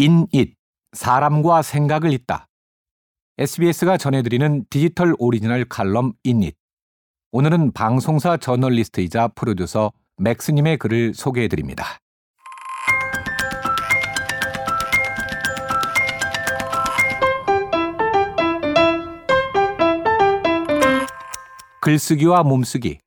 인잇 사람과 생각을 잇다. SBS가 전해드리는 디지털 오리지널 칼럼 인잇. 오늘은 방송사 저널리스트이자 프로듀서 맥스님의 글을 소개해드립니다. 글쓰기와 몸쓰기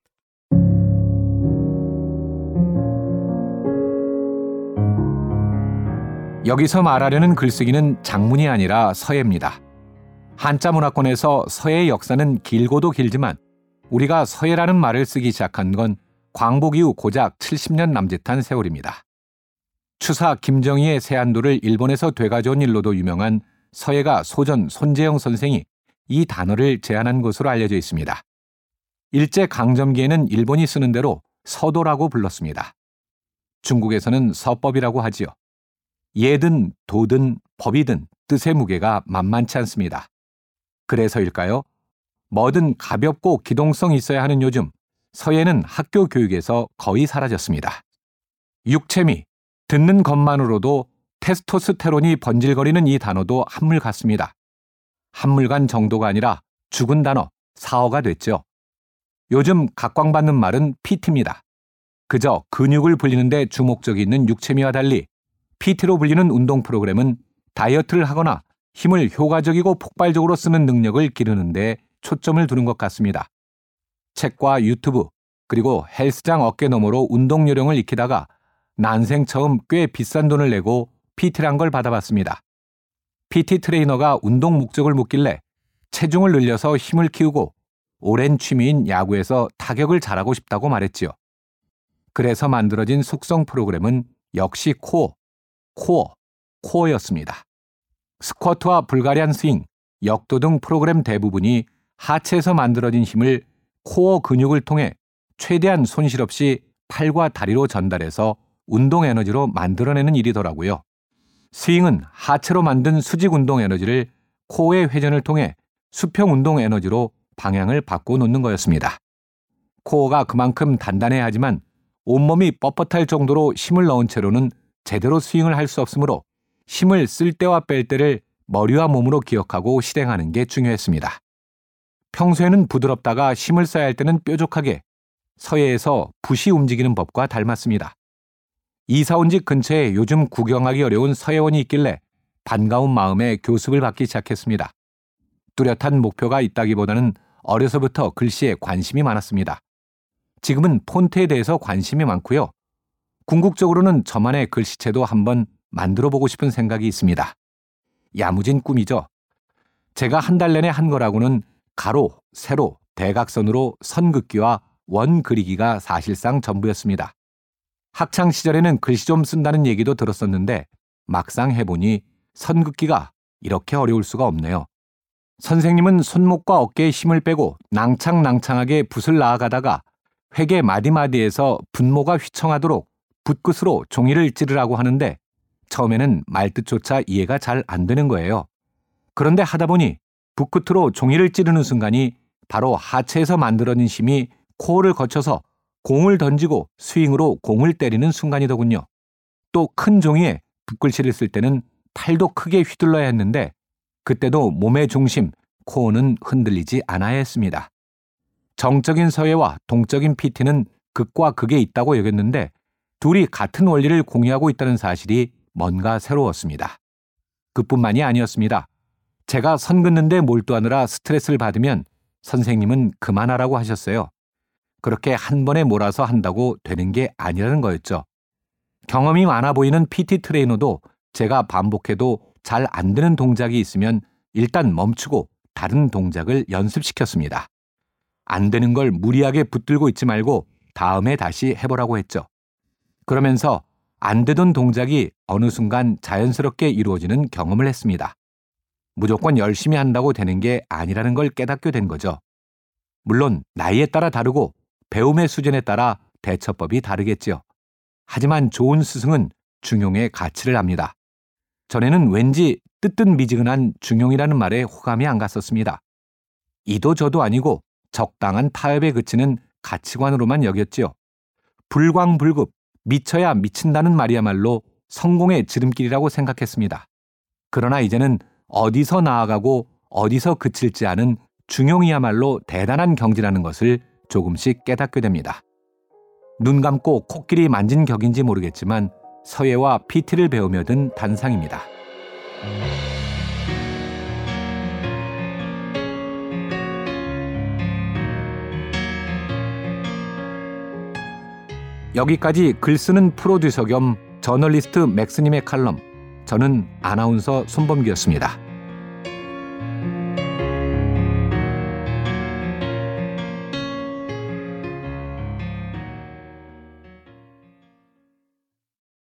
여기서 말하려는 글쓰기는 장문이 아니라 서예입니다. 한자 문화권에서 서예의 역사는 길고도 길지만 우리가 서예라는 말을 쓰기 시작한 건 광복 이후 고작 70년 남짓한 세월입니다. 추사 김정희의 세안도를 일본에서 되가져온 일로도 유명한 서예가 소전 손재영 선생이 이 단어를 제안한 것으로 알려져 있습니다. 일제 강점기에는 일본이 쓰는 대로 서도라고 불렀습니다. 중국에서는 서법이라고 하지요. 예든 도든 법이든 뜻의 무게가 만만치 않습니다. 그래서일까요? 뭐든 가볍고 기동성 있어야 하는 요즘 서예는 학교 교육에서 거의 사라졌습니다. 육체미, 듣는 것만으로도 테스토스테론이 번질거리는 이 단어도 한물 같습니다. 한물간 정도가 아니라 죽은 단어, 사어가 됐죠. 요즘 각광받는 말은 PT입니다. 그저 근육을 불리는데 주목적이 있는 육체미와 달리 PT로 불리는 운동 프로그램은 다이어트를 하거나 힘을 효과적이고 폭발적으로 쓰는 능력을 기르는데 초점을 두는 것 같습니다. 책과 유튜브 그리고 헬스장 어깨 너머로 운동 요령을 익히다가 난생 처음 꽤 비싼 돈을 내고 PT란 걸 받아봤습니다. PT 트레이너가 운동 목적을 묻길래 체중을 늘려서 힘을 키우고 오랜 취미인 야구에서 타격을 잘하고 싶다고 말했지요. 그래서 만들어진 속성 프로그램은 역시 코어, 코어, 코어였습니다. 스쿼트와 Bulgarian 스윙, 역도 등 프로그램 대부분이 하체에서 만들어진 힘을 코어 근육을 통해 최대한 손실 없이 팔과 다리로 전달해서 운동 에너지로 만들어내는 일이더라고요. 스윙은 하체로 만든 수직 운동 에너지를 코어의 회전을 통해 수평 운동 에너지로 방향을 바꿔 놓는 거였습니다. 코어가 그만큼 단단해야 하지만 온몸이 뻣뻣할 정도로 힘을 넣은 채로는 제대로 스윙을 할 수 없으므로 힘을 쓸 때와 뺄 때를 머리와 몸으로 기억하고 실행하는 게 중요했습니다. 평소에는 부드럽다가 힘을 써야 할 때는 뾰족하게 서예에서 붓이 움직이는 법과 닮았습니다. 이사 온 집 근처에 요즘 구경하기 어려운 서예원이 있길래 반가운 마음에 교습을 받기 시작했습니다. 뚜렷한 목표가 있다기보다는 어려서부터 글씨에 관심이 많았습니다. 지금은 폰트에 대해서 관심이 많고요. 궁극적으로는 저만의 글씨체도 한번 만들어 보고 싶은 생각이 있습니다. 야무진 꿈이죠. 제가 한 달 내내 한 거라고는 가로, 세로, 대각선으로 선 긋기와 원 그리기가 사실상 전부였습니다. 학창 시절에는 글씨 좀 쓴다는 얘기도 들었었는데 막상 해보니 선 긋기가 이렇게 어려울 수가 없네요. 선생님은 손목과 어깨에 힘을 빼고 낭창낭창하게 붓을 나아가다가 회계 마디마디에서 분모가 휘청하도록 붓끝으로 종이를 찌르라고 하는데 처음에는 말뜻조차 이해가 잘 안 되는 거예요. 그런데 하다 보니 붓끝으로 종이를 찌르는 순간이 바로 하체에서 만들어진 힘이 코어를 거쳐서 공을 던지고 스윙으로 공을 때리는 순간이더군요. 또 큰 종이에 붓글씨를 쓸 때는 팔도 크게 휘둘러야 했는데 그때도 몸의 중심, 코어는 흔들리지 않아야 했습니다. 정적인 서예와 동적인 PT는 극과 극에 있다고 여겼는데 둘이 같은 원리를 공유하고 있다는 사실이 뭔가 새로웠습니다. 그뿐만이 아니었습니다. 제가 선 긋는데 몰두하느라 스트레스를 받으면 선생님은 그만하라고 하셨어요. 그렇게 한 번에 몰아서 한다고 되는 게 아니라는 거였죠. 경험이 많아 보이는 PT 트레이너도 제가 반복해도 잘 안 되는 동작이 있으면 일단 멈추고 다른 동작을 연습시켰습니다. 안 되는 걸 무리하게 붙들고 있지 말고 다음에 다시 해보라고 했죠. 그러면서 안 되던 동작이 어느 순간 자연스럽게 이루어지는 경험을 했습니다. 무조건 열심히 한다고 되는 게 아니라는 걸 깨닫게 된 거죠. 물론 나이에 따라 다르고 배움의 수준에 따라 대처법이 다르겠지요. 하지만 좋은 스승은 중용의 가치를 압니다. 전에는 왠지 뜨뜻미지근한 중용이라는 말에 호감이 안 갔었습니다. 이도 저도 아니고 적당한 타협에 그치는 가치관으로만 여겼지요. 불광불급, 미쳐야 미친다는 말이야말로 성공의 지름길이라고 생각했습니다. 그러나 이제는 어디서 나아가고 어디서 그칠지 아는 중용이야말로 대단한 경지라는 것을 조금씩 깨닫게 됩니다. 눈 감고 코끼리 만진 격인지 모르겠지만 서예와 PT를 배우며 든 단상입니다. 여기까지 글 쓰는 프로듀서 겸 저널리스트 맥스님의 칼럼 저는 아나운서 손범기였습니다.